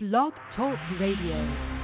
Blog Talk Radio.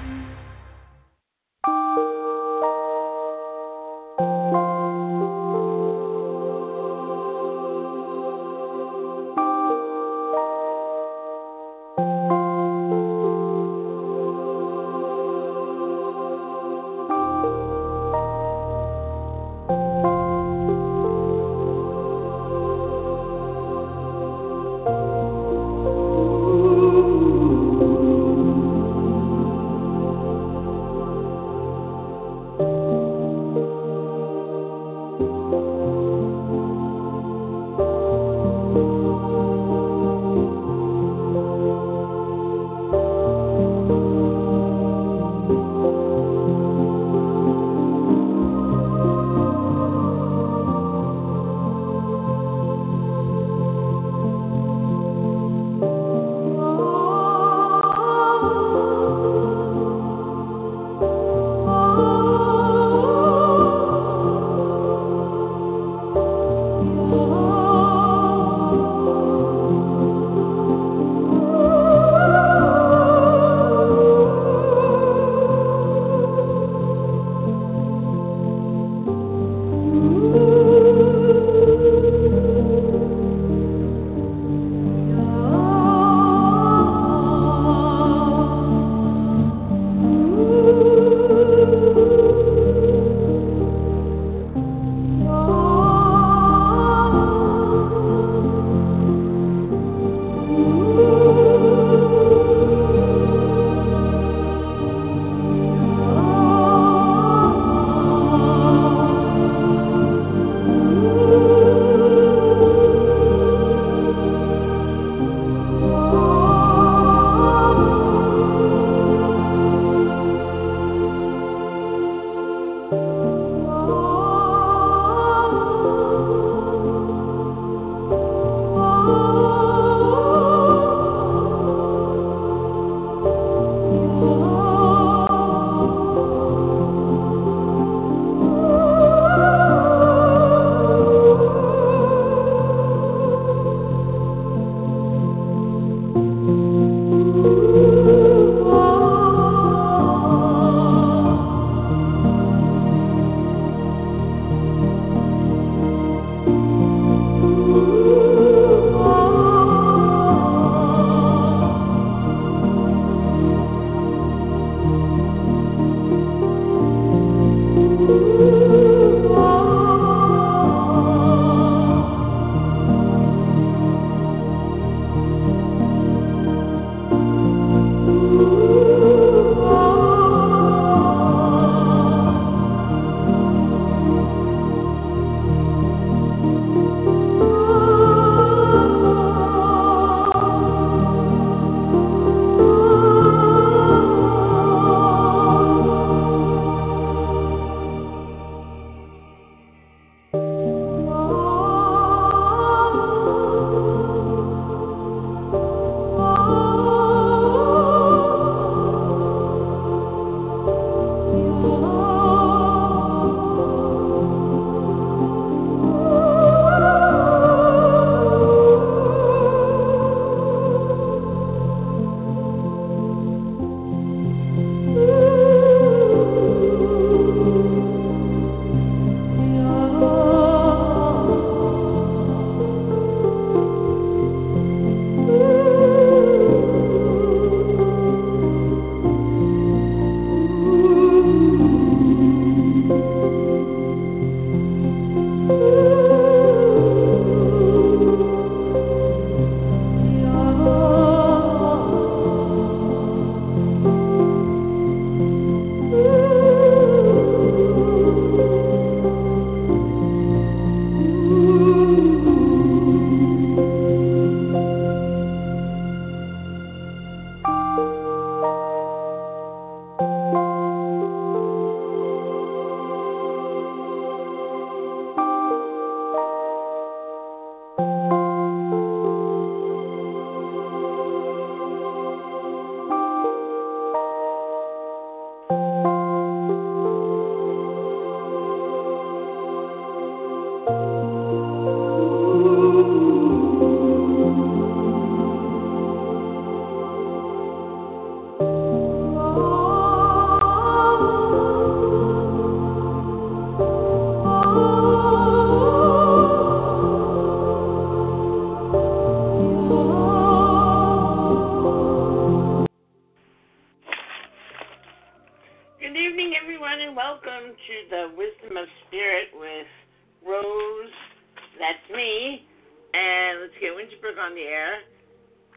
On the air.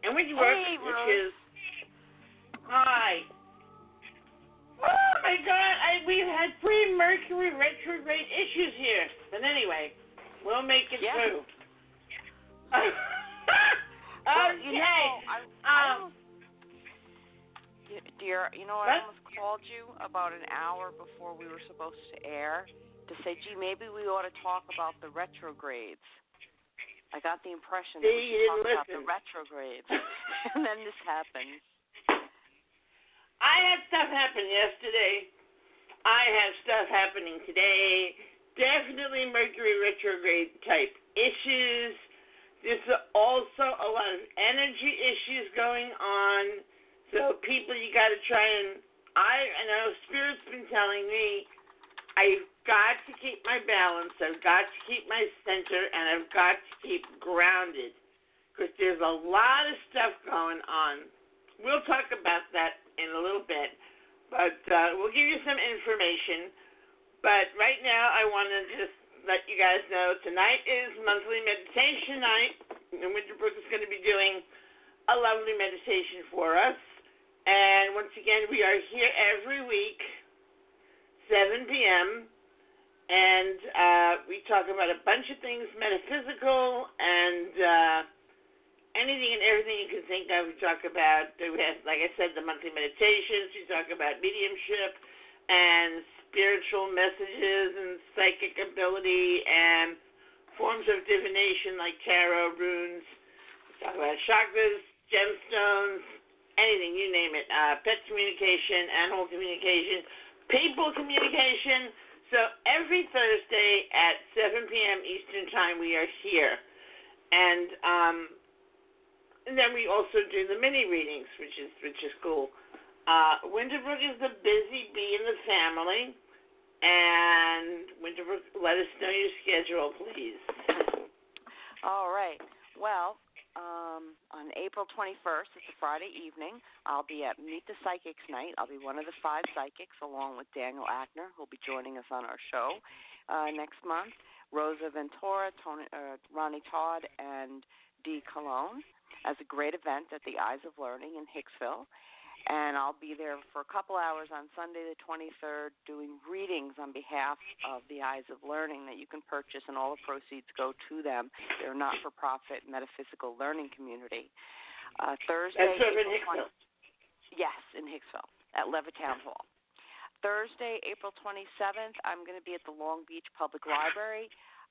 And Winter Brook, hey, which is. Hi. Oh my god, I, we've had three Mercury retrograde issues here. But anyway, we'll make it Yeah. through. Well, okay. you know, I, I um, almost, Y- dear, you know, What? I almost called you about an hour before we were supposed to air to say, gee, maybe we ought to talk about the retrogrades. I got the impression that we you should talk didn't about the listen. retrogrades, and then this happened. I had stuff happen yesterday. I have stuff happening today. Definitely Mercury retrograde type issues. There's also a lot of energy issues going on. So people, you got to try and. I, I know Spirit's been telling me I've got to keep my balance. I've got to keep my center, and I've got to keep grounded because there's a lot of stuff going on. We'll talk about that in a little bit, but uh, we'll give you some information. But right now, I want to just let you guys know tonight is monthly meditation night, and Winter Brook is going to be doing a lovely meditation for us. And once again, we are here every week, 7 p.m., and uh, we talk about a bunch of things metaphysical and uh, anything and everything you can think of. We talk about, we have, like I said, the monthly meditations. We talk about mediumship and spiritual messages and psychic ability and forms of divination like tarot, runes. We talk about chakras, gemstones, anything, you name it. Uh, pet communication, animal communication, people communication. So every Thursday at 7 p.m. Eastern Time, we are here. And um, and then we also do the mini readings, which is which is cool. Uh, Winter Brook is the busy bee in the family, and Winter Brook, let us know your schedule, please. All right. Well, um, on April 21st, it's a Friday evening, I'll be at Meet the Psychics Night. I'll be one of the five psychics, along with Daniel Ackner, who'll be joining us on our show uh, next month. Rosa Ventura, Tony, uh, Ronnie Todd, and Dee Cologne as a great event at the Eyes of Learning in Hicksville. And I'll be there for a couple hours on Sunday the 23rd doing readings on behalf of the Eyes of Learning that you can purchase, and all the proceeds go to them. They're a not for profit metaphysical learning community. Uh, Thursday, That's over in April 20 Yes, in Hicksville at Levittown Hall. Thursday, April 27th, I'm going to be at the Long Beach Public Library.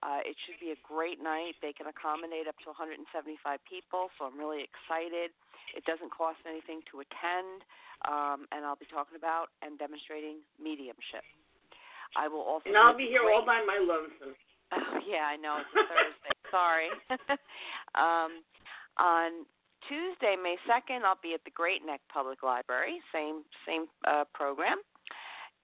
Uh, it should be a great night. They can accommodate up to 175 people, so I'm really excited. It doesn't cost anything to attend, um, and I'll be talking about and demonstrating mediumship. I will also. And I'll be here great- all by my lonesome. Oh yeah, I know it's a Thursday. Sorry. um, on Tuesday, May second, I'll be at the Great Neck Public Library. Same same uh, program.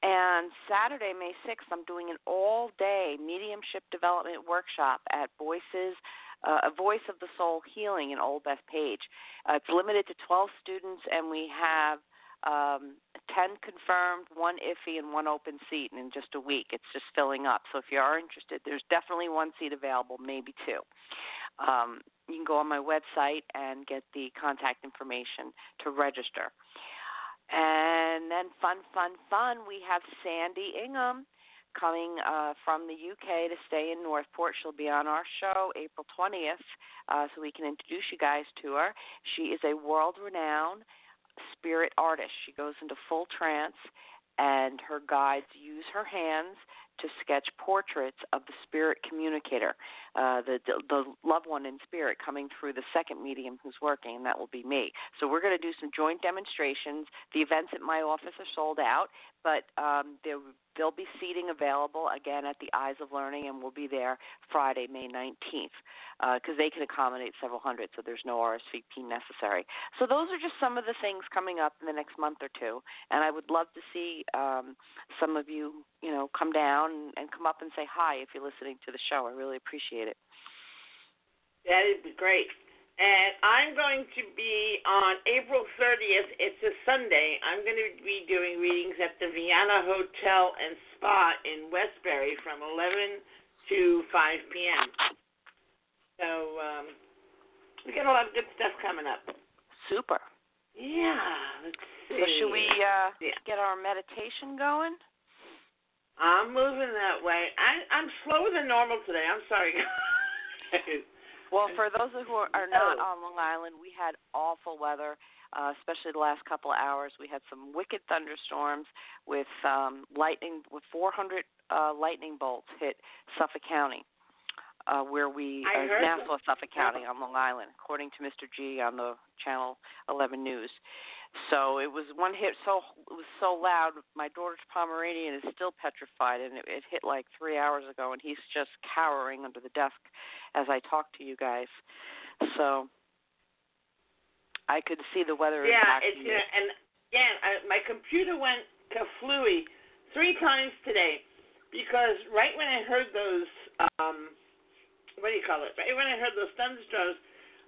And Saturday, May sixth, I'm doing an all-day mediumship development workshop at Voices. Uh, a Voice of the Soul Healing in Old Bethpage. Uh, it's limited to 12 students, and we have um, 10 confirmed, one iffy, and one open seat and in just a week. It's just filling up. So if you are interested, there's definitely one seat available, maybe two. Um, you can go on my website and get the contact information to register. And then, fun, fun, fun, we have Sandy Ingham coming uh, from the UK to stay in Northport. She'll be on our show April 20th, uh, so we can introduce you guys to her. She is a world renowned spirit artist. She goes into full trance, and her guides use her hands to sketch portraits of the spirit communicator, uh, the, the loved one in spirit coming through the second medium who's working, and that will be me. So we're going to do some joint demonstrations. The events at my office are sold out, but um, there there'll be seating available again at the Eyes of Learning, and we'll be there Friday, May 19th, because they can accommodate several hundred, so there's no RSVP necessary. So those are just some of the things coming up in the next month or two, and I would love to see um, some of you, you know, come down and, and come up and say hi if you're listening to the show. I really appreciate it. That'd be great. And I'm going to be on April 30th. It's a Sunday. I'm going to be doing readings at the Viana Hotel and Spa in Westbury from 11 to 5 p.m. So um, we got a lot of good stuff coming up. Super. Yeah. Let's see. So should we uh, Yeah. get our meditation going? I'm moving that way. I, I'm slower than normal today. I'm sorry. Well, for those who are, not on Long Island, we had awful weather, uh, especially the last couple of hours. We had some wicked thunderstorms with um, lightning, with 400 uh, lightning bolts hit Suffolk County, uh, where we uh, Nassau, Suffolk County on Long Island, according to Mr. G on the Channel 11 News. So it was one hit so it was so loud. My daughter's Pomeranian is still petrified, and it, it hit like three hours ago, and he's just cowering under the desk as I talk to you guys. So I could see the weather yeah, it's you. and again, I, my computer went kaflooey three times today because right when I heard those, um, what do you call it? Right when I heard those thunderstorms,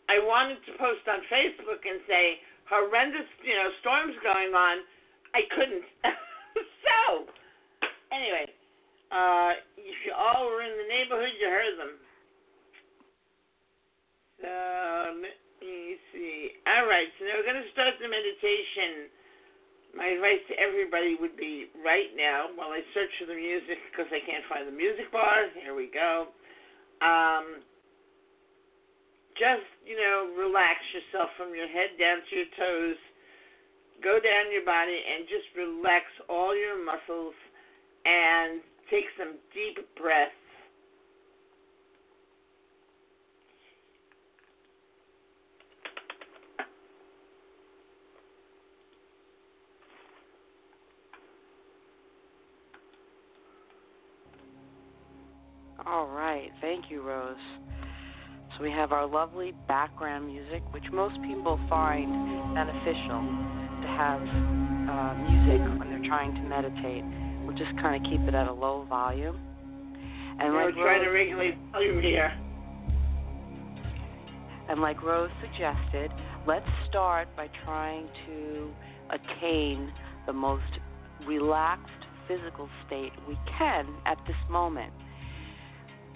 I wanted to post on Facebook and say horrendous, you know, storms going on. I couldn't. so anyway, uh, if you all were in the neighborhood, you heard them. So let me see. All right, so now we're going to start the meditation. My advice to everybody would be right now, while I search for the music because I can't find the music bar. Here we go. Um, just, you know, relax yourself from your head down to your toes. Go down your body and just relax all your muscles and take some deep breaths. All right, thank you, Rose. So we have our lovely background music, which most people find beneficial to have uh, music when they're trying to meditate. We'll just kind of keep it at a low volume. And We're like trying to Rose, regulate volume here. and like Rose suggested, let's start by trying to attain the most relaxed physical state we can at this moment.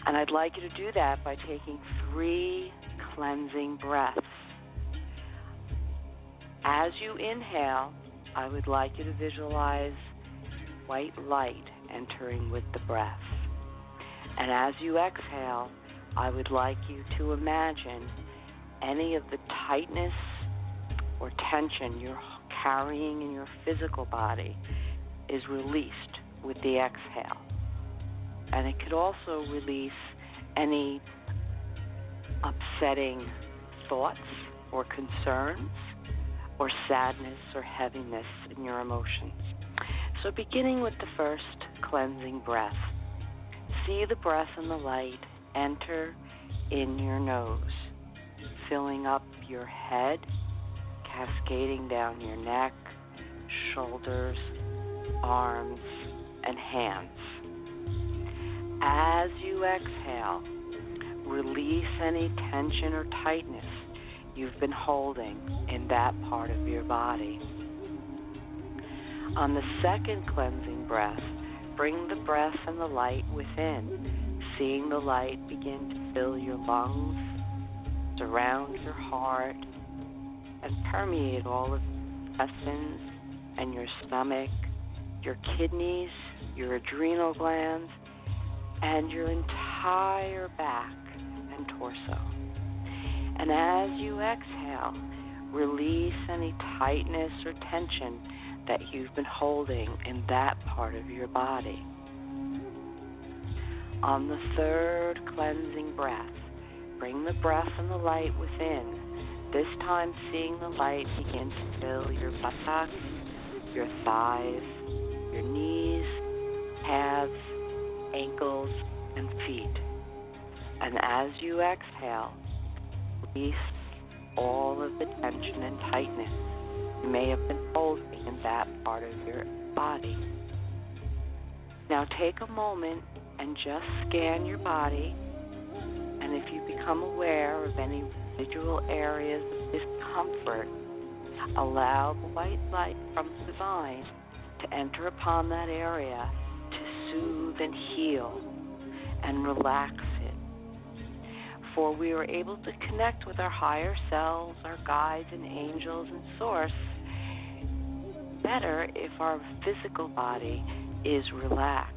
And I'd like you to do that by taking three cleansing breaths. As you inhale, I would like you to visualize white light entering with the breath. And as you exhale, I would like you to imagine any of the tightness or tension you're carrying in your physical body is released with the exhale. And it could also release any upsetting thoughts or concerns or sadness or heaviness in your emotions. So, beginning with the first cleansing breath, see the breath and the light enter in your nose, filling up your head, cascading down your neck, shoulders, arms, and hands. As you exhale, release any tension or tightness you've been holding in that part of your body. On the second cleansing breath, bring the breath and the light within, seeing the light begin to fill your lungs, surround your heart, and permeate all of your intestines and your stomach, your kidneys, your adrenal glands, and your entire back and torso. And as you exhale, release any tightness or tension that you've been holding in that part of your body. On the third cleansing breath, bring the breath and the light within, this time seeing the light begin to fill your buttocks, your thighs, your knees, calves, ankles, and feet. And as you exhale, release all of the tension and tightness you may have been holding in that part of your body. Now take a moment and just scan your body, and if you become aware of any residual areas of discomfort, allow the white light from the divine to enter upon that area soothe and heal and relax it. For we are able to connect with our higher selves, our guides and angels and source better if our physical body is relaxed.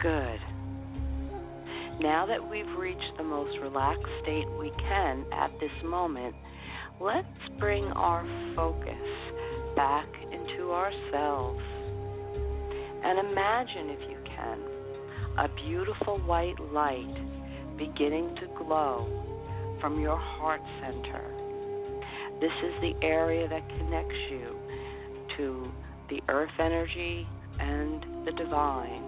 Good. Now that we've reached the most relaxed state we can at this moment, let's bring our focus back into ourselves. And imagine, if you can, a beautiful white light beginning to glow from your heart center. This is the area that connects you to the earth energy and the divine.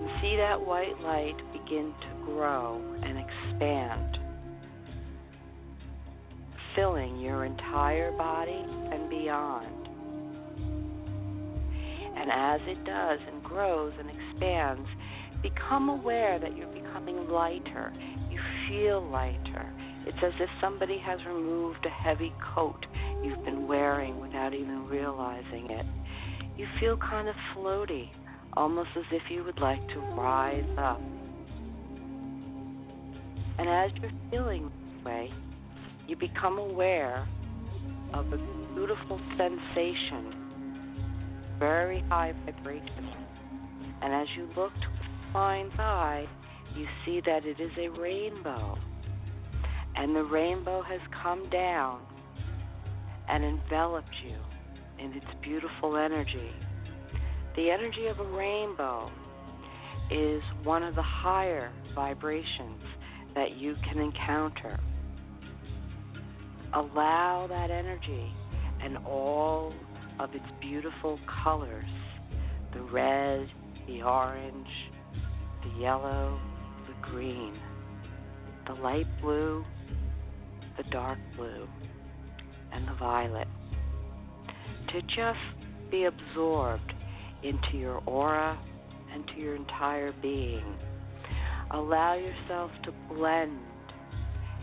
And see that white light begin to grow and expand, filling your entire body and beyond. And as it does and grows and expands, become aware that you're becoming lighter. You feel lighter. It's as if somebody has removed a heavy coat you've been wearing without even realizing it. You feel kind of floaty, almost as if you would like to rise up. And as you're feeling this way, you become aware of a beautiful sensation, very high vibration. And as you look to the mind's eye, you see that it is a rainbow. And the rainbow has come down and enveloped you in its beautiful energy. The energy of a rainbow is one of the higher vibrations that you can encounter. Allow that energy and all of its beautiful colors the red, the orange, the yellow, the green, the light blue, the dark blue, and the violet to just be absorbed into your aura and to your entire being. Allow yourself to blend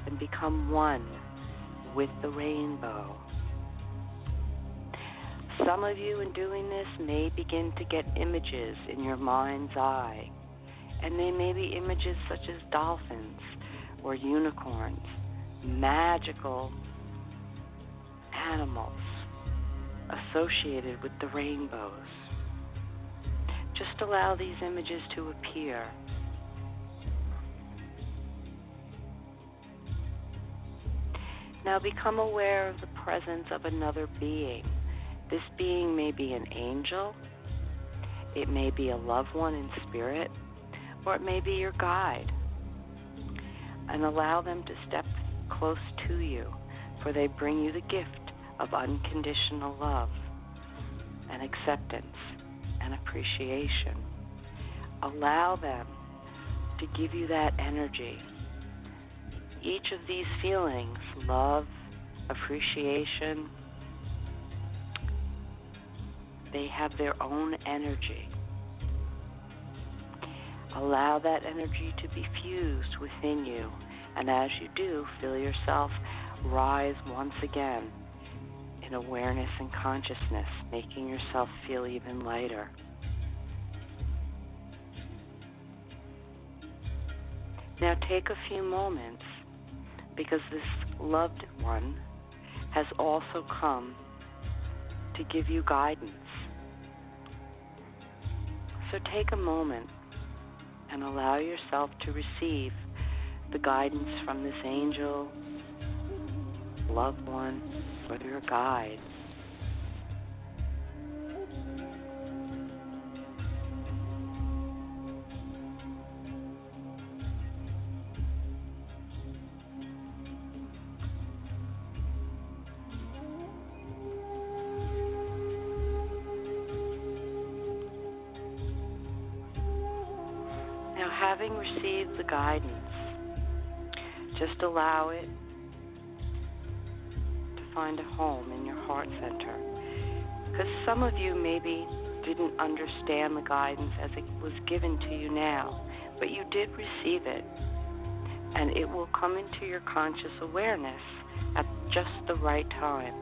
and become one with the rainbow. Some of you, in doing this, may begin to get images in your mind's eye, and they may be images such as dolphins or unicorns, magical animals associated with the rainbows. Just allow these images to appear. Now become aware of the presence of another being. This being may be an angel, it may be a loved one in spirit, or it may be your guide. And allow them to step close to you, for they bring you the gift of unconditional love and acceptance and appreciation. Allow them to give you that energy. Each of these feelings love, appreciation they have their own energy. Allow that energy to be fused within you, and as you do, feel yourself rise once again in awareness and consciousness, making yourself feel even lighter. Now take a few moments because this loved one has also come to give you guidance. So take a moment and allow yourself to receive the guidance from this angel, loved one, or your guide. Having received the guidance, just allow it to find a home in your heart center. Because some of you maybe didn't understand the guidance as it was given to you now, but you did receive it. And it will come into your conscious awareness at just the right time.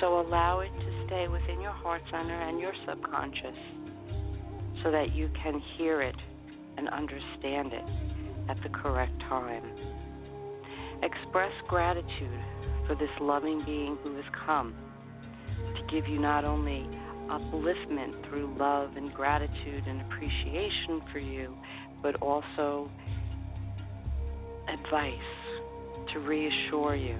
So allow it to stay within your heart center and your subconscious so that you can hear it and understand it at the correct time. Express gratitude for this loving being who has come to give you not only upliftment through love and gratitude and appreciation for you, but also advice to reassure you.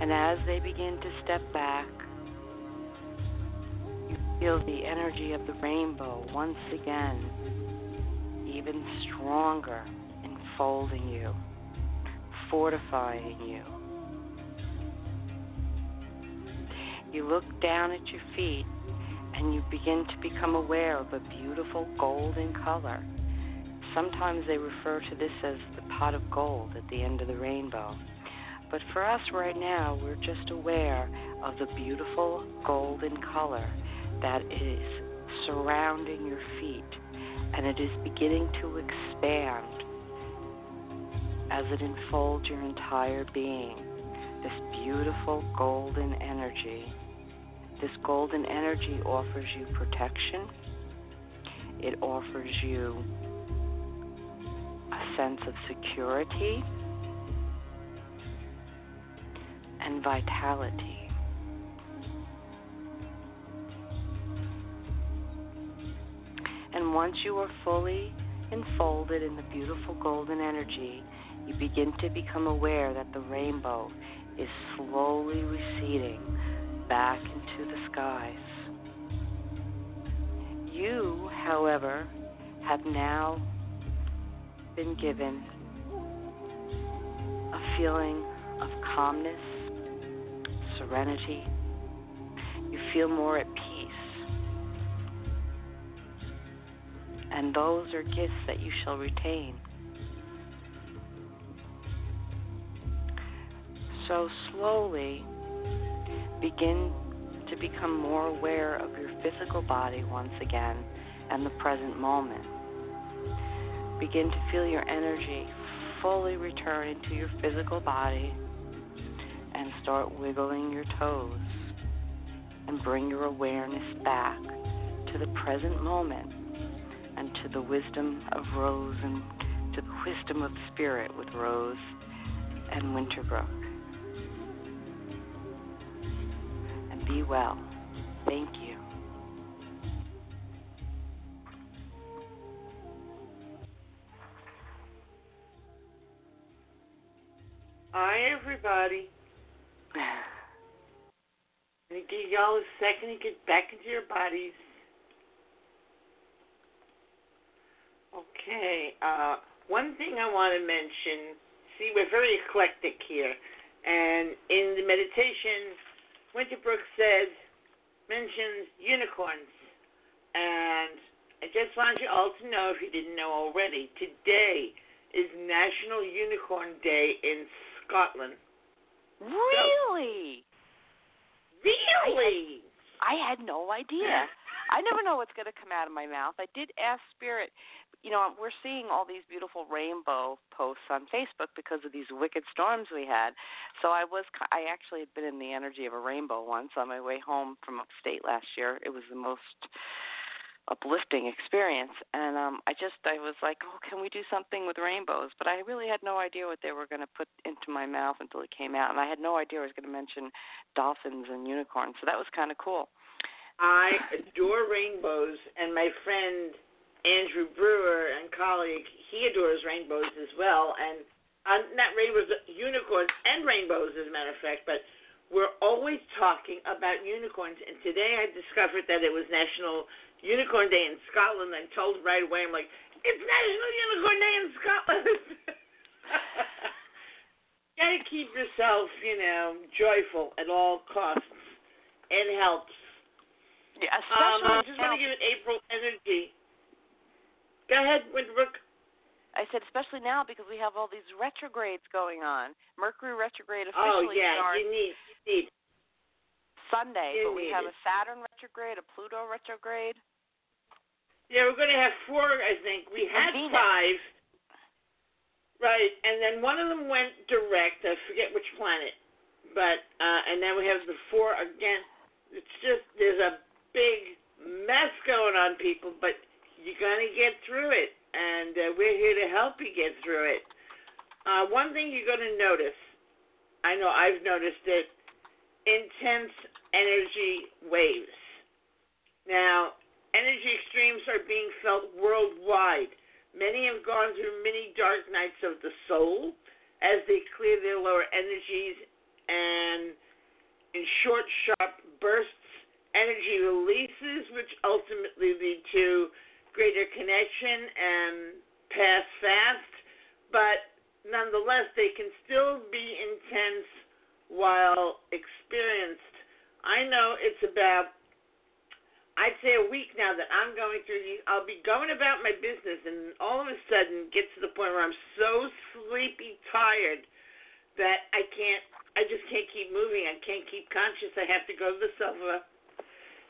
And as they begin to step back, feel the energy of the rainbow once again, even stronger, enfolding you, fortifying you. You look down at your feet and you begin to become aware of a beautiful golden color. Sometimes they refer to this as the pot of gold at the end of the rainbow. But for us right now, we're just aware of the beautiful golden color that is surrounding your feet and it is beginning to expand as it enfolds your entire being. This beautiful golden energy. This golden energy offers you protection. It offers you a sense of security and vitality. And once you are fully enfolded in the beautiful golden energy, you begin to become aware that the rainbow is slowly receding back into the skies. You, however, have now been given a feeling of calmness, serenity. You feel more at And those are gifts that you shall retain. So slowly begin to become more aware of your physical body once again and the present moment. Begin to feel your energy fully return into your physical body and start wiggling your toes and bring your awareness back to the present moment and to the wisdom of Rose and to the wisdom of Spirit with Rose and Winter Brook. And be well. Thank you. Hi, everybody. To give y'all a second to get back into your bodies. Okay. Uh, one thing I want to mention see, we're very eclectic here. And in the meditation, Winter Brook says, mentions unicorns. And I just want you all to know, if you didn't know already, today is National Unicorn Day in Scotland. Really? Really? I had no idea. I never know what's going to come out of my mouth. I did ask Spirit, you know, we're seeing all these beautiful rainbow posts on Facebook because of these wicked storms we had. So I was, I actually had been in the energy of a rainbow once on my way home from upstate last year. It was the most uplifting experience and um I just I was like, "Oh, can we do something with rainbows?" But I really had no idea what they were going to put into my mouth until it came out and I had no idea I was going to mention dolphins and unicorns. So that was kind of cool. I adore rainbows and my friend Andrew Brewer and colleague, he adores rainbows as well and uh, not rainbows, unicorns and rainbows as a matter of fact, but we're always talking about unicorns and today I discovered that it was National Unicorn Day in Scotland. I told right away, I'm like, it's National Unicorn Day in Scotland. Gotta keep yourself, you know, joyful at all costs. It helps. Yeah, Um, I just want to give it April energy. Go ahead. I said especially now because we have all these retrogrades going on. Mercury retrograde Oh officially yeah, starts you need, you need. Sunday, but we have Indeed. a Saturn retrograde, a Pluto retrograde. Yeah, we're going to have four, I think. We had five. Right, and then one of them went direct. I forget which planet. But, uh, and then we have the four again. It's just, there's a big mess going on, people, but you're going to get through it. And uh, we're here to help you get through it. Uh, one thing you're going to notice, I know I've noticed it, intense energy waves. Now, energy extremes are being felt worldwide. Many have gone through many dark nights of the soul as they clear their lower energies and in short, sharp bursts, energy releases, which ultimately lead to greater connection and pass fast. But nonetheless, they can still be intense while experienced. I know it's about I'd say a week now that I'm going through these. I'll be going about my business, and all of a sudden, get to the point where I'm so sleepy, tired that I can't. I just can't keep moving. I can't keep conscious. I have to go to the sofa,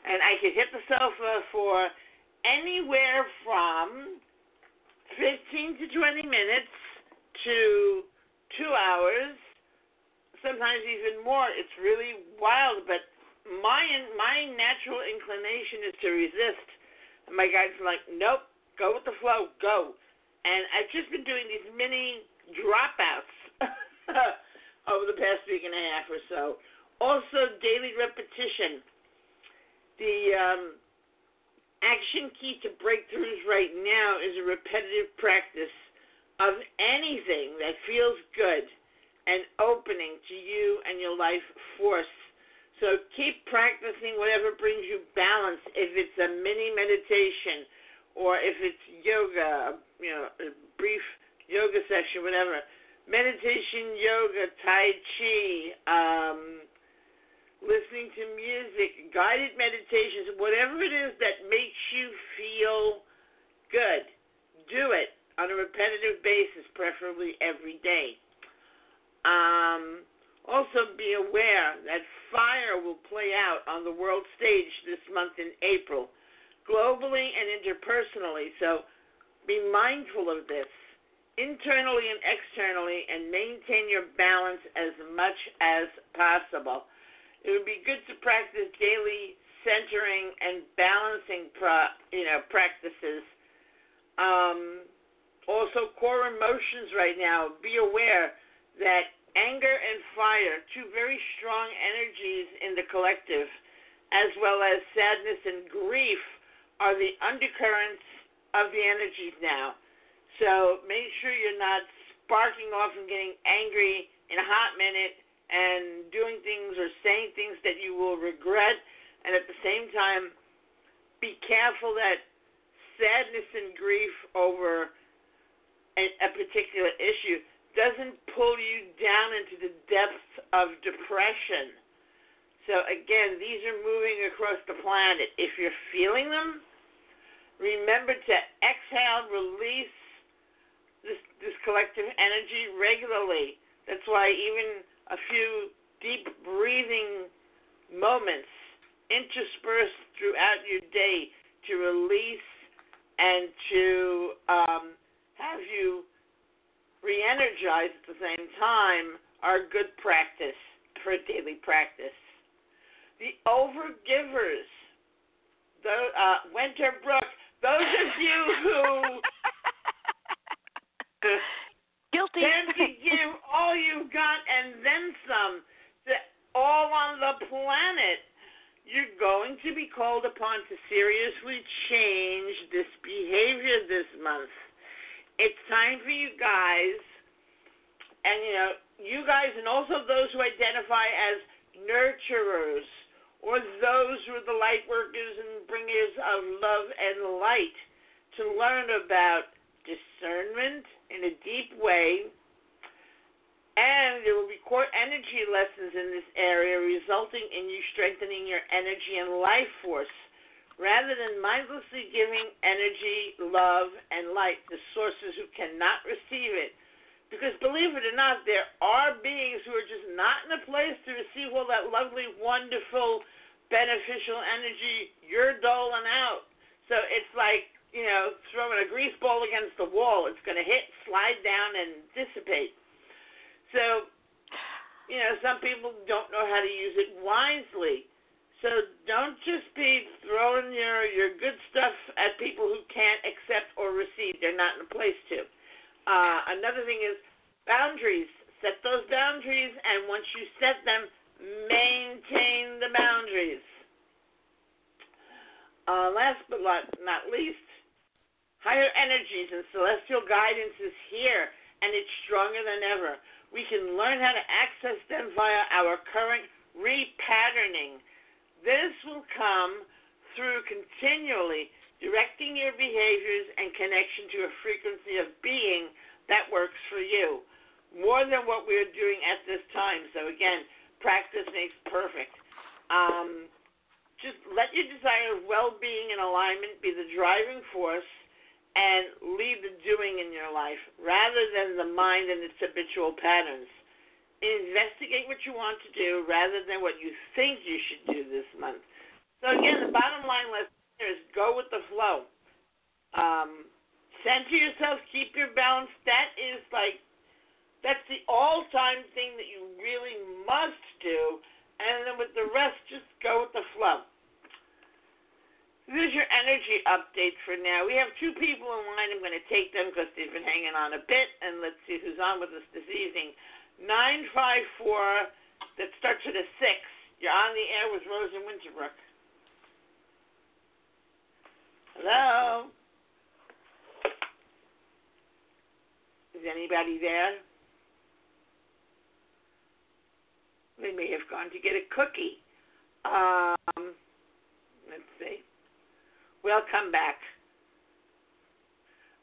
and I can hit the sofa for anywhere from 15 to 20 minutes to two hours, sometimes even more. It's really wild, but my my natural inclination is to resist. And my guide's are like, nope, go with the flow, go. And I've just been doing these mini dropouts over the past week and a half or so. Also, daily repetition. The um, action key to breakthroughs right now is a repetitive practice of anything that feels good and opening to you and your life force. So keep practicing whatever brings you balance. If it's a mini meditation or if it's yoga, you know, a brief yoga session, whatever. Meditation, yoga, Tai Chi, um, listening to music, guided meditations, whatever it is that makes you feel good, do it on a repetitive basis, preferably every day. Um, also, be aware that fire will play out on the world stage this month in April, globally and interpersonally. So be mindful of this internally and externally and maintain your balance as much as possible. It would be good to practice daily centering and balancing pro, you know practices. Um, also, core emotions right now. Be aware that anger and fire, two very strong energies in the collective, as well as sadness and grief, are the undercurrents of the energies now. So make sure you're not sparking off and getting angry in a hot minute and doing things or saying things that you will regret. And at the same time, be careful that sadness and grief over a, a particular issue doesn't pull you down into the depths of depression. So again, these are moving across the planet. If you're feeling them, remember to exhale, release this this collective energy regularly. That's why even a few deep breathing moments interspersed throughout your day to release and to um, have you re-energize at the same time are good practice for daily practice. The overgivers, the uh, Winter Brook, those of you who Guilty. tend to give all you've got and then some to all on the planet, you're going to be called upon to seriously change this behavior this month. It's time for you guys, and you know, you guys, and also those who identify as nurturers or those who are the light workers and bringers of love and light, to learn about discernment in a deep way. And there will be core energy lessons in this area, resulting in you strengthening your energy and life force rather than mindlessly giving energy, love, and light to sources who cannot receive it. Because believe it or not, there are beings who are just not in a place to receive all that lovely, wonderful, beneficial energy you're doling out. So it's like, you know, throwing a grease ball against the wall. It's going to hit, slide down, and dissipate. So, you know, some people don't know how to use it wisely. So don't just be throwing your your good stuff at people who can't accept or receive. They're not in a place to. Uh, another thing is boundaries. Set those boundaries, and once you set them, maintain the boundaries. Uh, last but not least, higher energies and celestial guidance is here, and it's stronger than ever. We can learn how to access them via our current repatterning. This will come through continually directing your behaviors and connection to a frequency of being that works for you more than what we're doing at this time. So, again, practice makes perfect. Um, just let your desire of well being and alignment be the driving force and lead the doing in your life rather than the mind and its habitual patterns. Investigate what you want to do rather than what you think you should do this month. So, again, the bottom line lesson here is go with the flow. Um, center yourself, keep your balance. That is like, that's the all time thing that you really must do. And then with the rest, just go with the flow. This is your energy update for now. We have two people in line. I'm going to take them because they've been hanging on a bit. And let's see who's on with us this evening. 954, that starts with a 6. You're on the air with Rose and Winter Brook. Hello? Is anybody there? They may have gone to get a cookie. Um, let's see. We'll come back.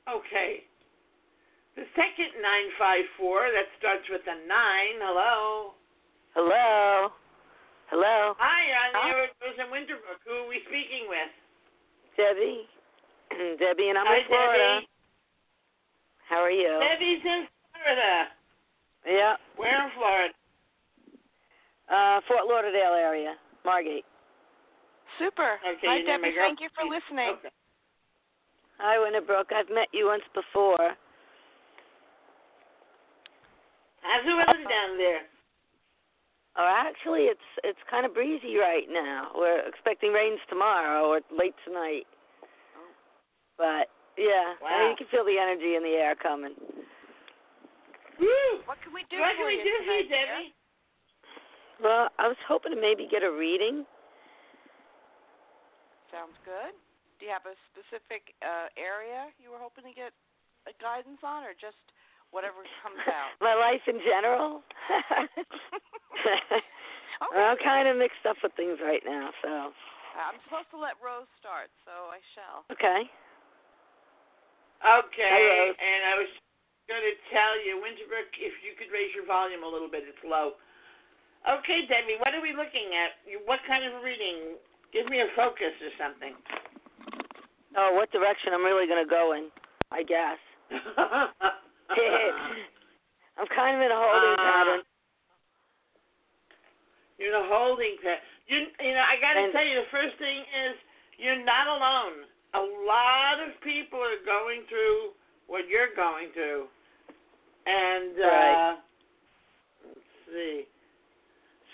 Okay. The second 954, that starts with a 9. Hello? Hello? Hello? Hi, I'm here with Rose and Winter Brook. Who are we speaking with? Debbie. Debbie and I'm Hi, in Florida. Debbie. How are you? Debbie's in Florida. Yeah. Where in Florida? Uh, Fort Lauderdale area, Margate. Super. Okay, Hi, you know my Debbie. Thank you for listening. Okay. Hi, Winter Brook. I've met you once before. How's the weather uh-huh. down there? Oh, actually, it's it's kind of breezy right now. We're expecting rains tomorrow or late tonight. Oh. But yeah, I mean, you can feel the energy in the air coming. Woo! What can we do What can we do for you. Debbie? Well, I was hoping to maybe get a reading. Sounds good. Do you have a specific uh, area you were hoping to get a guidance on, or just whatever comes out? My life in general. Okay. I'm kind of mixed up with things right now, so I'm supposed to let Rose start, so I shall. okay. Okay, Hi, and I was going to tell you, Winter Brook, if you could raise your volume a little bit, it's low. Okay, Debbie, what are we looking at? What kind of reading? Give me a focus or something. Oh, what direction I'm really gonna go in? I guess. I'm kind of in a holding Uh, pattern. You're in a holding pattern. You, you know, I got to tell you, the first thing is you're not alone. A lot of people are going through what you're going through, and uh, Right. let's see.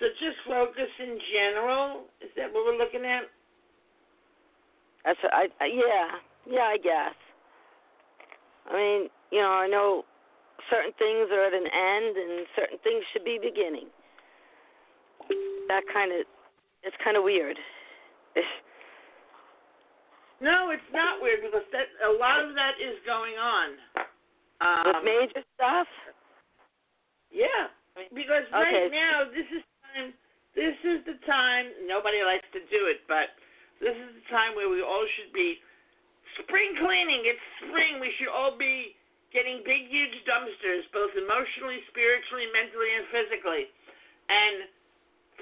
So just focus in general. That what we're looking at? That's I, I yeah yeah I guess. I mean you know I know certain things are at an end and certain things should be beginning. That kind of it's kind of weird. No, it's not weird because that a lot of that is going on. With Um, major stuff. Yeah, because right Okay. now this is time. This is the time. Nobody likes to do it, but this is the time where we all should be spring cleaning. It's spring. We should all be getting big, huge dumpsters, both emotionally, spiritually, mentally, and physically, and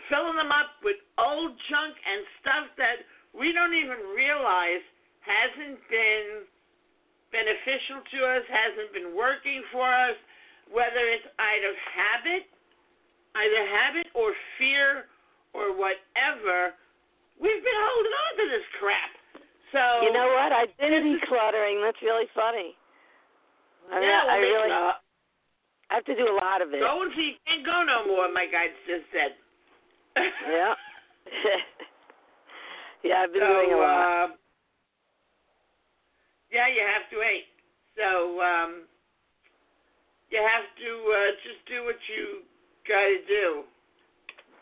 filling them up with old junk and stuff that we don't even realize hasn't been beneficial to us, hasn't been working for us. whether it's either habit, either habit or fear or whatever, we've been holding on to this crap. So You know what? I've been decluttering. That's really funny. I mean, yeah, well, I really uh, I have to do a lot of it. go until you can't go no more. My guide just said. Yeah. yeah, I've been so, doing a lot. Uh, yeah, you have to wait. So um, you have to uh, just do what you got to do,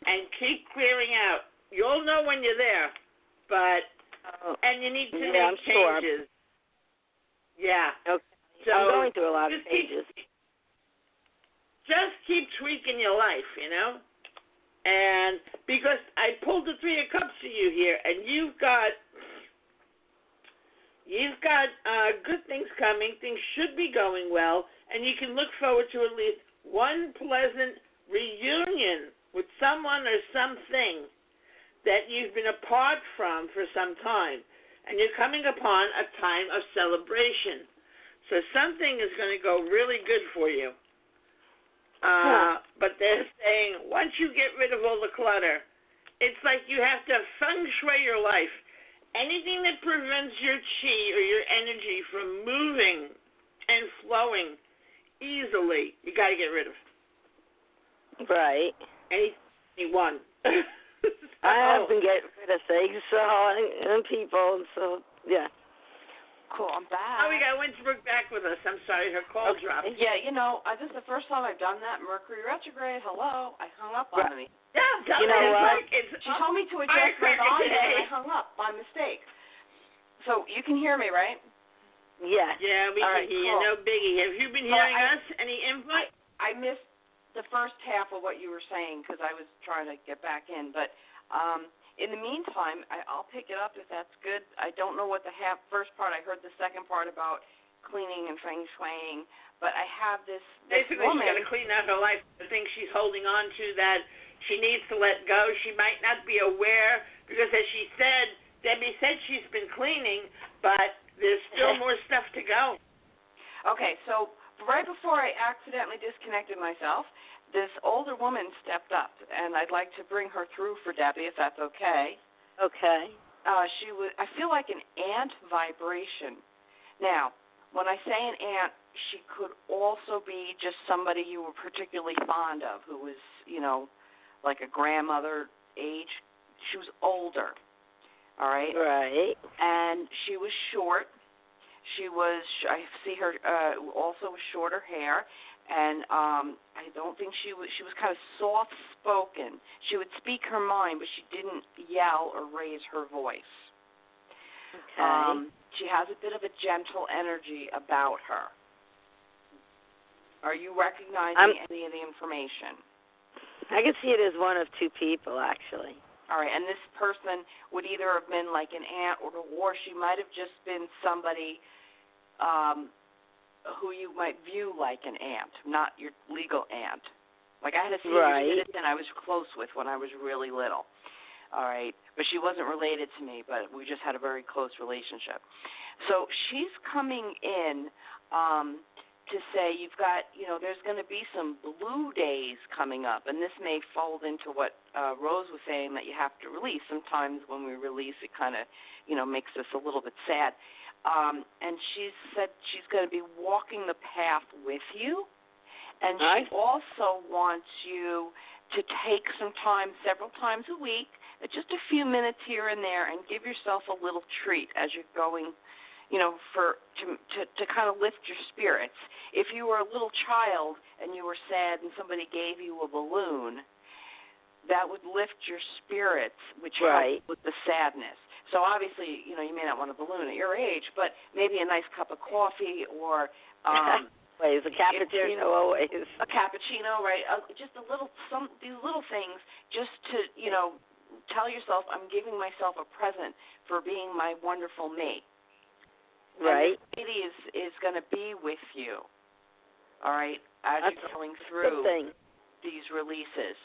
and keep clearing out. You'll know when you're there, but Oh, and you need to Yeah, make I'm sure. changes. Yeah. okay. So I'm going through a lot of keep, pages. just keep tweaking your life, you know. And because I pulled the three of cups to you here, and you've got you've got uh, good things coming. Things should be going well, and you can look forward to at least one pleasant reunion with someone or something that you've been apart from for some time, and you're coming upon a time of celebration. So something is going to go really good for you. Uh, But they're saying once you get rid of all the clutter, it's like you have to feng shui your life. Anything that prevents your chi or your energy from moving and flowing easily, you got to get rid of. Right. Any, anyone. I have been getting rid of things, so and, and people, so yeah. Cool. I'm back. Oh, we got Winter Brook back with us. I'm sorry, her call Okay. dropped. Yeah, you know, uh, this is the first time I've done that. Mercury retrograde. Hello. I hung up on Right. me. Yeah, tell You know what? like it's She told me to adjust my Firecracker volume, and I hung up by mistake. So you can hear me, right? Yes. Yeah, we All can right, hear you. No biggie. Have you been Well, hearing I- us? Any input? I missed the first half of what you were saying because I was trying to get back in. But um, in the meantime, I, I'll pick it up if that's good. I don't know what the half first part. I heard the second part about cleaning and feng shuiing, but I have this, this Basically, woman. she's got to clean out her life. The things she's holding on to that she needs to let go. She might not be aware because, as she said, Debbie said she's been cleaning, but there's still more stuff to go. Okay, so right before I accidentally disconnected myself, this older woman stepped up, and I'd like to bring her through for Debbie, if that's okay. Okay. Uh, she was. I feel like an ant vibration. Now, when I say an ant, she could also be just somebody you were particularly fond of, who was, you know, like a grandmother age. She was older. All right Right. and she was short. She was I see her uh also with shorter hair and um I don't think she was she was kind of soft spoken. She would speak her mind but she didn't yell or raise her voice. Okay. Um she has a bit of a gentle energy about her. Are you recognizing I'm- any of the information? I can see it as one of two people, actually. All right, and this person would either have been like an aunt or or she might have just been somebody um who you might view like an aunt, not your legal aunt. Like I had a senior Right. citizen I was close with when I was really little. All right, but she wasn't related to me, but we just had a very close relationship. So she's coming in um to say you've got, you know, there's going to be some blue days coming up, and this may fold into what uh, Rose was saying that you have to release. Sometimes when we release, it kind of, you know, makes us a little bit sad. Um, and she said she's going to be walking the path with you, and she also wants you to take some time, several times a week, just a few minutes here and there, and give yourself a little treat as you're going you know, for to to to kind of lift your spirits. If you were a little child and you were sad and somebody gave you a balloon, that would lift your spirits, which Right. helps with the sadness. So obviously, you know, you may not want a balloon at your age, but maybe a nice cup of coffee or um Always a cappuccino, always. a cappuccino, right? Uh, just a little some these little things just to, you know, tell yourself I'm giving myself a present for being my wonderful me. Right. And this is is going to be with you. All right, as That's you're going through thing. these releases.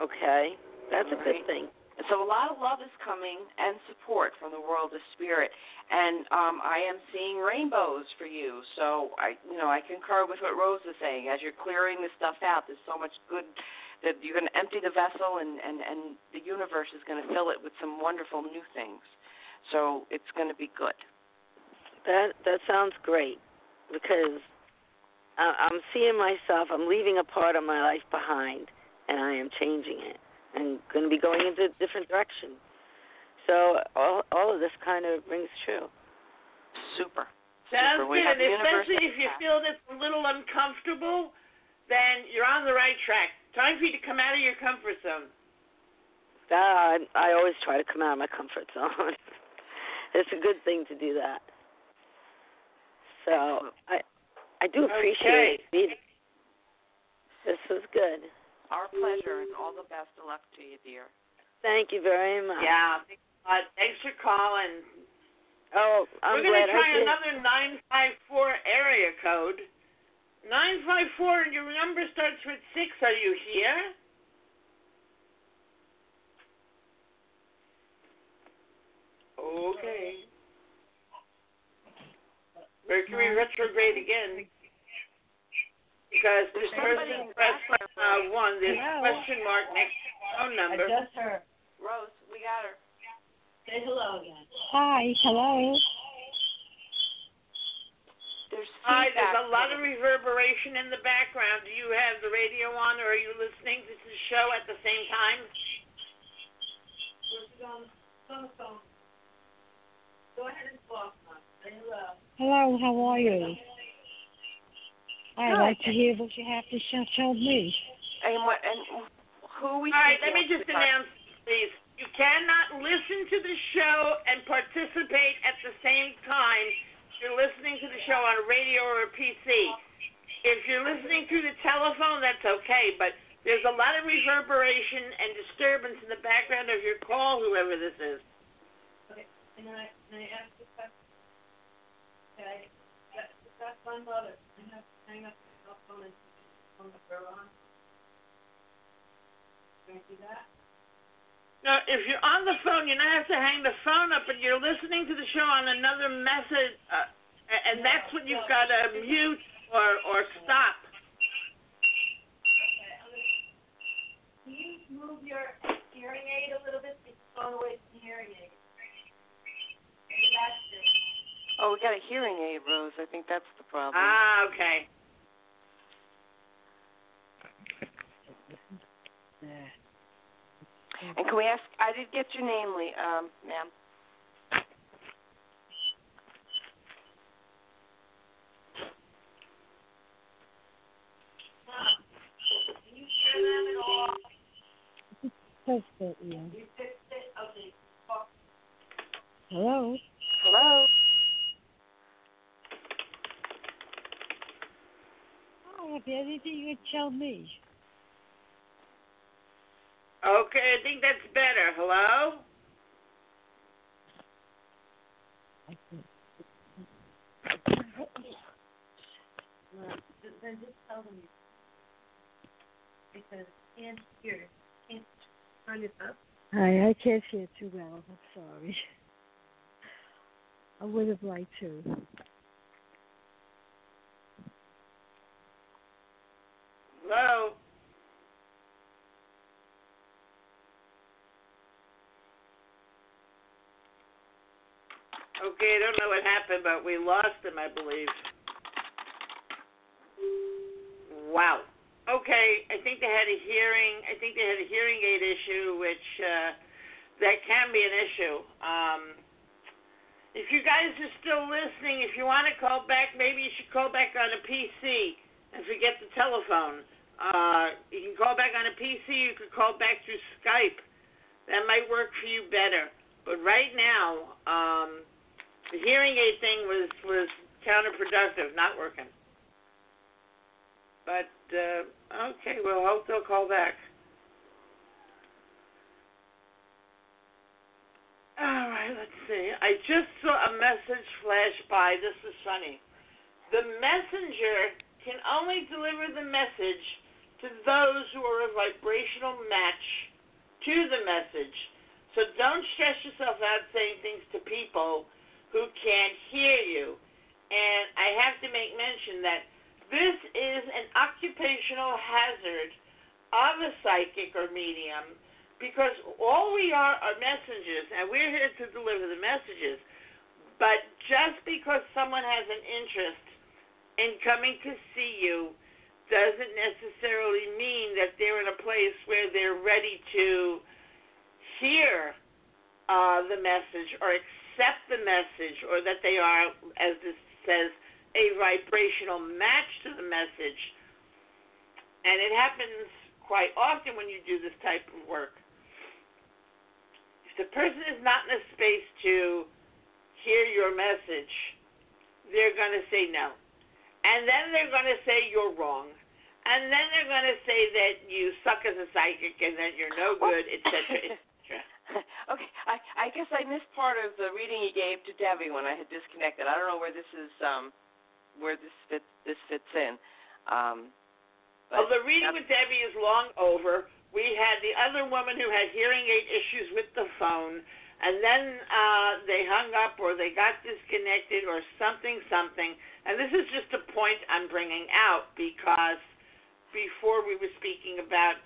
Okay. That's a Right. good thing. So a lot of love is coming and support from the world of spirit. And um, I am seeing rainbows for you. So I, you know, I concur with what Rose is saying. As you're clearing this stuff out, there's so much good that you're going to empty the vessel, and and and the universe is going to fill it with some wonderful new things. So it's going to be good. That that sounds great because I'm seeing myself. I'm leaving a part of my life behind, and I am changing it, and going to be going into a different direction. So all all of this kind of rings true. Super. Sounds Super. good, and especially if you feel this a little uncomfortable, then you're on the right track. Time for you to come out of your comfort zone. That I, I always try to come out of my comfort zone. it's a good thing to do that. So I I do appreciate okay. it. This was good. Our pleasure, and all the best of luck to you, dear. Thank you very much. Yeah. Uh, thanks for calling. Oh, I'm We're going to try another 954 area code. 954, and your number starts with 6. Are you here? Okay. Mercury retrograde again. Because this person pressed uh, 1. There's Hello. question mark next to the phone number. I just heard. Rose, we got her. Say hello again. Hi, hello. There's Hi, there's a lot of reverberation in the background. Do you have the radio on or are you listening to the show at the same time? Where's it on? It's on. Go ahead and talk now. Say hello. Hello, how are you? I'd like to hear what you have to show, show me. And what? And who are we? All right, let me just announce, please. You cannot listen to the show and participate at the same time you're listening to the show on a radio or a PC. If you're listening through the telephone, that's okay, but there's a lot of reverberation and disturbance in the background of your call, whoever this is. Can I, can I ask a question? Okay. That, that's my mother. I hang up the cell phone and on the her on. Can I do that? No, if you're on the phone, you don't have to hang the phone up, but you're listening to the show on another message, uh, a- and that's when you've got to mute or or stop. Okay, gonna, can you move your hearing aid a little bit? It's going away from the hearing aid. Maybe. Oh, we got a hearing aid, Rose. I think that's the problem. Ah, okay. And can we ask? I did get your name, Lee, um, ma'am. Can you hear them at all? It, yeah. You fixed it? Okay. Hello? Hello. Oh, if there's anything you can tell me. Okay, I think that's better. Hello? I think. Well, then just tell them you. Because can't hear, can't turn it up. Hi, I can't hear too well. I'm sorry. I would have liked to. Hello? Okay, I don't know what happened, but we lost him, I believe. Wow. Okay, I think they had a hearing. I think they had a hearing aid issue, which uh, that can be an issue. Um, if you guys are still listening, if you want to call back, maybe you should call back on a PC and forget the telephone. Uh, you can call back on a PC. You could call back through Skype. That might work for you better. But right now, um, the hearing aid thing was was counterproductive, not working. But uh, okay, well, hope they'll call back. All right, let's see. I just saw a message flash by. This is funny. The messenger can only deliver the message to those who are a vibrational match to the message. So don't stress yourself out saying things to people who can't hear you. And I have to make mention that this is an occupational hazard of a psychic or medium because all we are are messengers, and we're here to deliver the messages. But just because someone has an interest in coming to see you doesn't necessarily mean that they're in a place where they're ready to hear uh, the message or accept the message or that they are, as this says, a vibrational match to the message. And it happens quite often when you do this type of work. If the person is not in a space to hear your message, they're going to say no. And then they're going to say you're wrong. And then they're going to say that you suck as a psychic and that you're no good, etc., okay, I I guess I missed part of the reading you gave to Debbie when I had disconnected. I don't know where this is um where this fits this fits in. Um well, the reading with Debbie is long over. We had the other woman who had hearing aid issues with the phone, and then uh, they hung up or they got disconnected or something, something. And this is just a point I'm bringing out because before we were speaking about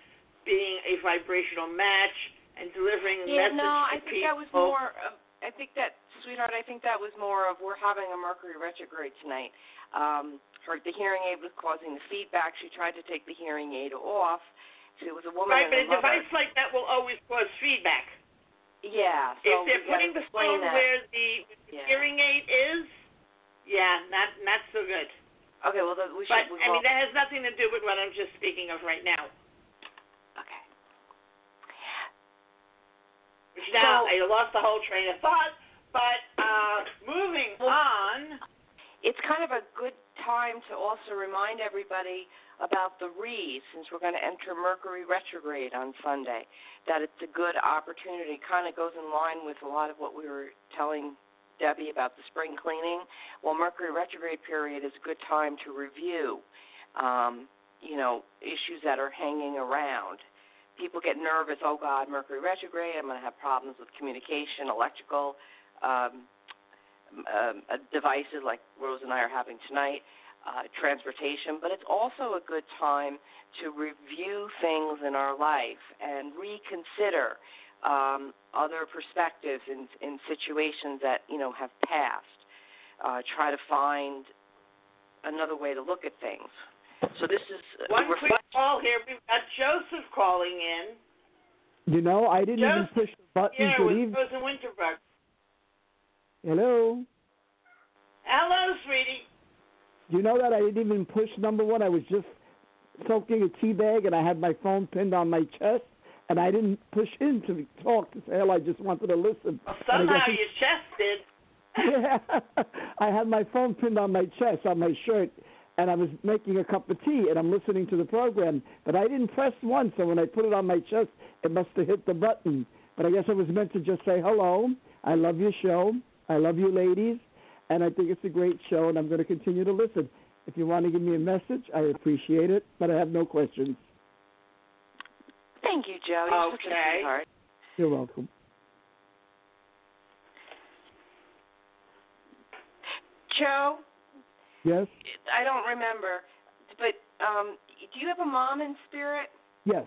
being a vibrational match and delivering a yeah, message no, to I think that was more. Of, I think that, sweetheart, I think that was more of we're having a Mercury retrograde tonight. Um, her the hearing aid was causing the feedback. She tried to take the hearing aid off. It was a woman right, but a mother. device like that will always cause feedback. Yeah. So if they're putting the phone that. where the Yeah. hearing aid is, yeah, not not so good. Okay, well, the, we should. But I mean, that has nothing to do with what I'm just speaking of right now. okay. Which now So- I lost the whole train of thought. But uh, moving on, It's kind of a good time to also remind everybody about the read, since we're going to enter Mercury retrograde on Sunday, that it's a good opportunity. Kind of goes in line with a lot of what we were telling Debbie about the spring cleaning. Well, Mercury retrograde period is a good time to review, um, you know, issues that are hanging around. People get nervous. Oh God, Mercury retrograde. I'm going to have problems with communication, electrical. Um, um, uh, devices like Rose and I are having tonight, uh, transportation, but it's also a good time to review things in our life and reconsider um, other perspectives in, in situations that you know have passed. Uh, try to find another way to look at things. So this is uh, one quick call here. We've got Joseph calling in. You know, I didn't even push the button. Here Good with evening. Rosa Winter Brook. Hello. Hello, sweetie. You know that I didn't even push number one. I was just soaking a tea bag, and I had my phone pinned on my chest, and I didn't push in to talk to say hello. I just wanted to listen. Well, somehow your chest did. yeah, I had my phone pinned on my chest on my shirt, and I was making a cup of tea, and I'm listening to the program, but I didn't press one. So when I put it on my chest, it must have hit the button. But I guess I was meant to just say hello. I love your show. I love you, ladies, and I think it's a great show, and I'm going to continue to listen. If you want to give me a message, I appreciate it, but I have no questions. Thank you, Joe. You're such a Okay. sweetheart. You're welcome. Joe, Yes, I don't remember, but um, do you have a mom in spirit? yes,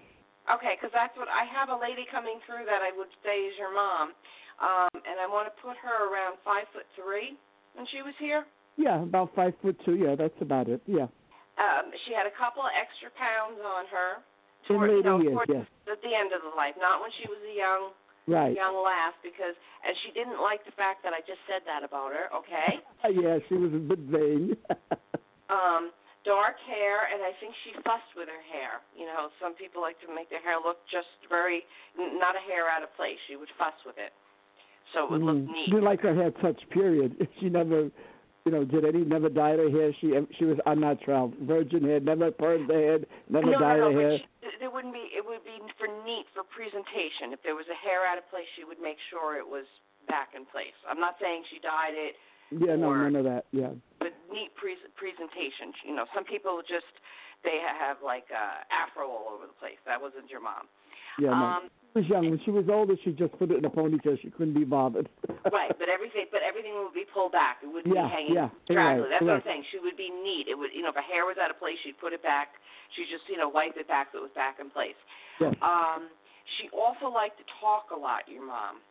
Okay, because that's what I have a lady coming through that I would say is your mom, um, and I want to put her around five foot three when she was here. yeah, about five foot two. Yeah, that's about it. Yeah, Um, she had a couple of extra pounds on her. in toward- you know, towards Yes, At the end of the life, not when she was a young right. young lass, because and she didn't like the fact that I just said that about her. Okay. yeah, she was a bit vain. um, dark hair, and I think she fussed with her hair. You know, some people like to make their hair look just very n- not a hair out of place. She would fuss with it, so it would look Mm. neat. She didn't like her hair touch. Period. She never, you know, did any. Never dyed her hair. She she was unnatural, virgin hair. Never permed her head. Never no, dyed no, no, her hair. she, there wouldn't be. It would be for neat for presentation. If there was a hair out of place, she would make sure it was back in place. I'm not saying she dyed it, yeah, no, none of that. Yeah. but neat pre- presentation. You know, some people just they have like uh, afro all over the place. That wasn't your mom. Yeah, no. Um, was young. When she was older, she just put it in a ponytail. She couldn't be bothered. right, but everything, but everything would be pulled back. It wouldn't Yeah, be hanging yeah, straggly. right, That's what I'm saying. She would be neat. It would, you know, if her hair was out of place, she'd put it back. She'd just, you know, wipe it back so it was back in place. yes. Um, she also liked to talk a lot. Your mom.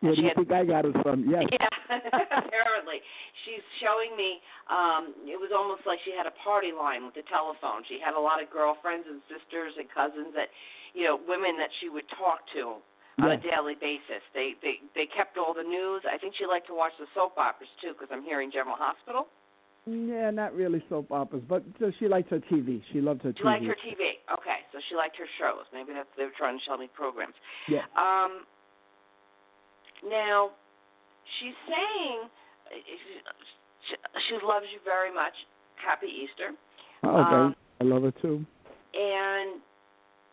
Where do you had- think I got it from? Yes. Yeah, apparently. She's showing me um it was almost like she had a party line with the telephone. She had a lot of girlfriends and sisters and cousins that you know, women that she would talk to on a daily basis. They they they kept all the news. I think she liked to watch the soap operas too because I'm hearing General Hospital. Yeah, not really soap operas, but uh, she likes her TV. She loved her She TV. liked her TV. Okay, so she liked her shows. Maybe that's they were trying to sell me programs. Yeah. Um, now, she's saying she, she loves you very much. Happy Easter. Oh, okay. um, I love her too. And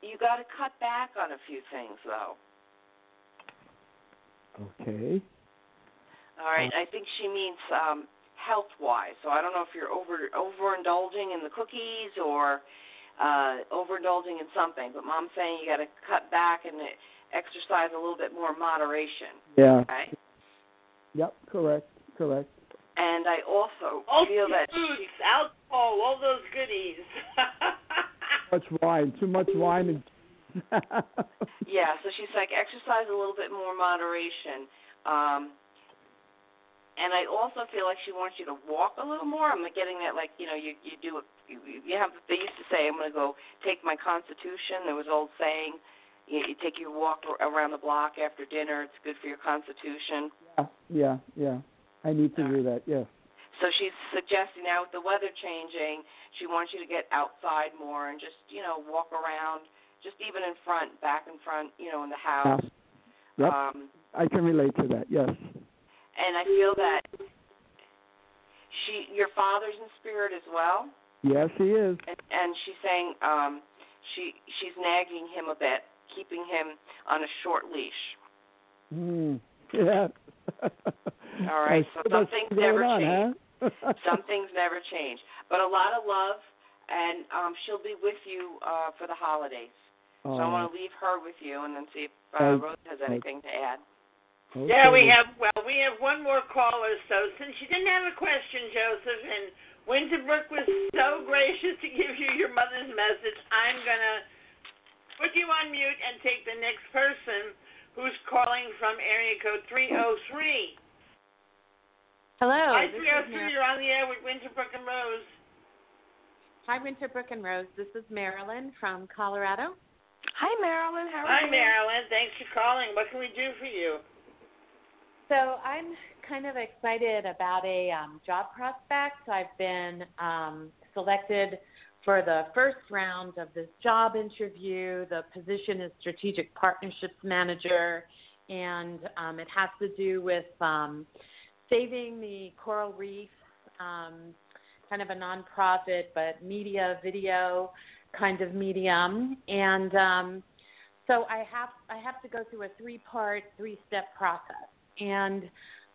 you got to cut back on a few things, though. Okay. All right. I think she means um, health-wise. So I don't know if you're over overindulging in the cookies or uh, overindulging in something. But Mom's saying you got to cut back and exercise a little bit more moderation. Yeah. Okay. Yep. Correct. Correct. And I also All feel the that foods, she, alcohol, all those goodies. Too much wine. Too much wine and. yeah. So she's like exercise a little bit more moderation. Um, and I also feel like she wants you to walk a little more. I'm getting that like you know you you do a, you you have they used to say I'm going to go take my constitution. There was an old saying you, you take your walk around the block after dinner. It's good for your constitution. yeah. Yeah. Yeah. I need to do that. Yes. So she's suggesting now with the weather changing, she wants you to get outside more and just you know walk around, just even in front, back in front, you know, in the Yeah. house. Yep. Um, I can relate to that. Yes. and I feel that she, your father's in spirit as well, Yes, he is. and, and she's saying um, she she's nagging him a bit, keeping him on a short leash. Hmm. Yeah. All right, so some things never on, change. Huh? Some things never change, but a lot of love, and um, she'll be with you uh, for the holidays. So I want to leave her with you, and then see if uh, Okay. Rose has anything to add. Yeah, we have well, we have one more caller. So since you didn't have a question, Joseph, and Winter Brook was so gracious to give you your mother's message, I'm gonna put you on mute and take the next person who's calling from area code 303. Hello. Hi, this is 303. Mar- You're on the air with Winter Brook and Rose. Hi, Winter Brook and Rose. This is Marilyn from Colorado. Hi, Marilyn. How are Hi, you? Marilyn. Thanks for calling. What can we do for you? So I'm kind of excited about a um, job prospect. I've been um, selected for the first round of this job interview. The position is strategic partnerships manager, and um, it has to do with um, saving the coral reef, um, kind of a nonprofit, but media, video kind of medium. And um, so I have I have to go through a three part, three step process. And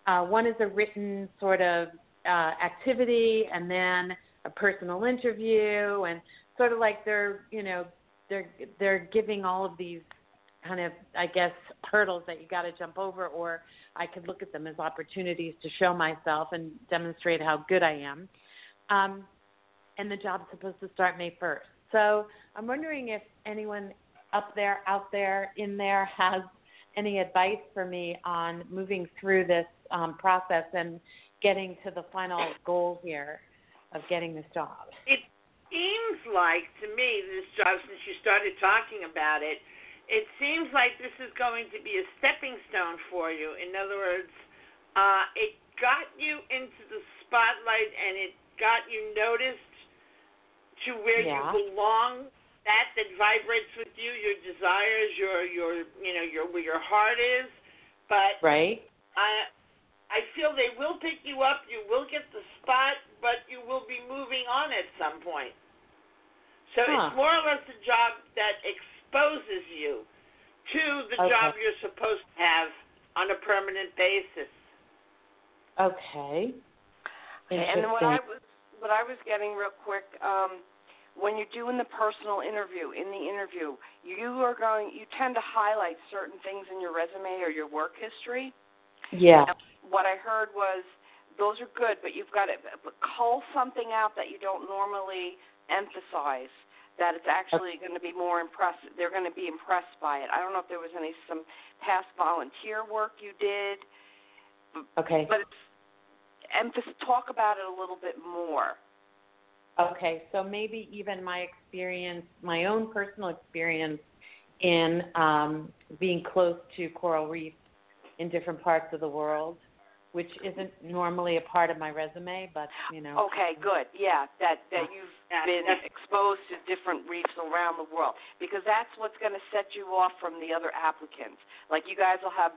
uh, one is a written sort of uh, activity, and then a personal interview, and sort of like they're you know they're they're giving all of these kind of I guess hurdles that you got to jump over, or I could look at them as opportunities to show myself and demonstrate how good I am. Um, and the job's supposed to start May 1st. So I'm wondering if anyone up there, out there, in there has any advice for me on moving through this um, process and getting to the final goal here of getting this job. It seems like to me this job, since you started talking about it, it seems like this is going to be a stepping stone for you. In other words, uh, it got you into the spotlight and it got you noticed to where Yeah. you belong. That that vibrates with you, your desires, your your you know your where your heart is. But Right? I I feel they will pick you up. You will get the spot, but you will be moving on at some point. So Huh. it's more or less a job that exposes you to the Okay. job you're supposed to have on a permanent basis. Okay. Okay, and what I was what I was getting real quick, um, when you're doing the personal interview, in the interview, you are going, you tend to highlight certain things in your resume or your work history. Yeah. What I heard was those are good, but you've got to cull something out that you don't normally emphasize. That it's actually going to be more impressive. They're going to be impressed by it. I don't know if there was any some past volunteer work you did, Okay. but it's emphasis. Talk about it a little bit more. Okay, so maybe even my experience, my own personal experience in um, being close to coral reefs in different parts of the world, which isn't normally a part of my resume, but you know. Okay, good. Yeah, that that you've Yeah, been that's- exposed to different reefs around the world because that's what's going to set you off from the other applicants. Like you guys will have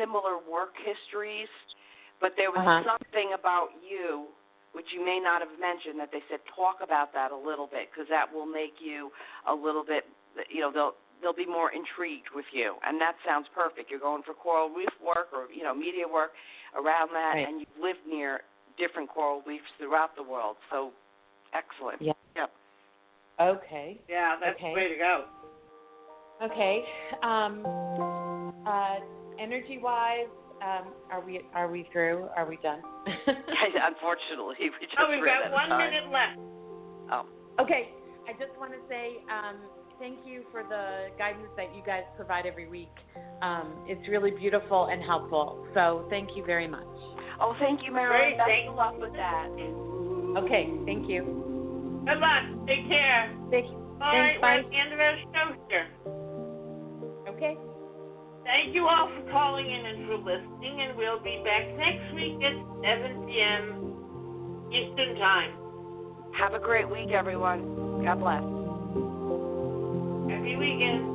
similar work histories, but there was Uh-huh. something about you which you may not have mentioned that they said talk about that a little bit because that will make you a little bit you know they'll they'll be more intrigued with you and that sounds perfect you're going for coral reef work or you know media work around that Right. and you've lived near different coral reefs throughout the world so excellent Yeah. yep Okay. Yeah, that's Okay. the way to go. Okay. Um, uh, energy wise, um, are we are we through? Are we done? unfortunately we just Oh, we've got one time. minute left. oh Okay, I just want to say um, thank you for the guidance that you guys provide every week. Um, it's really beautiful and helpful. So thank you very much. oh thank you Marilyn Great, best thank- of luck with that Okay, thank you. Good luck. Take care. Thank All right, Thanks, we're bye. at the end of our show here. Okay. Thank you all for calling in and for listening, and we'll be back next week at 7 p.m. Eastern Time. have a great week everyone god bless Happy weekend.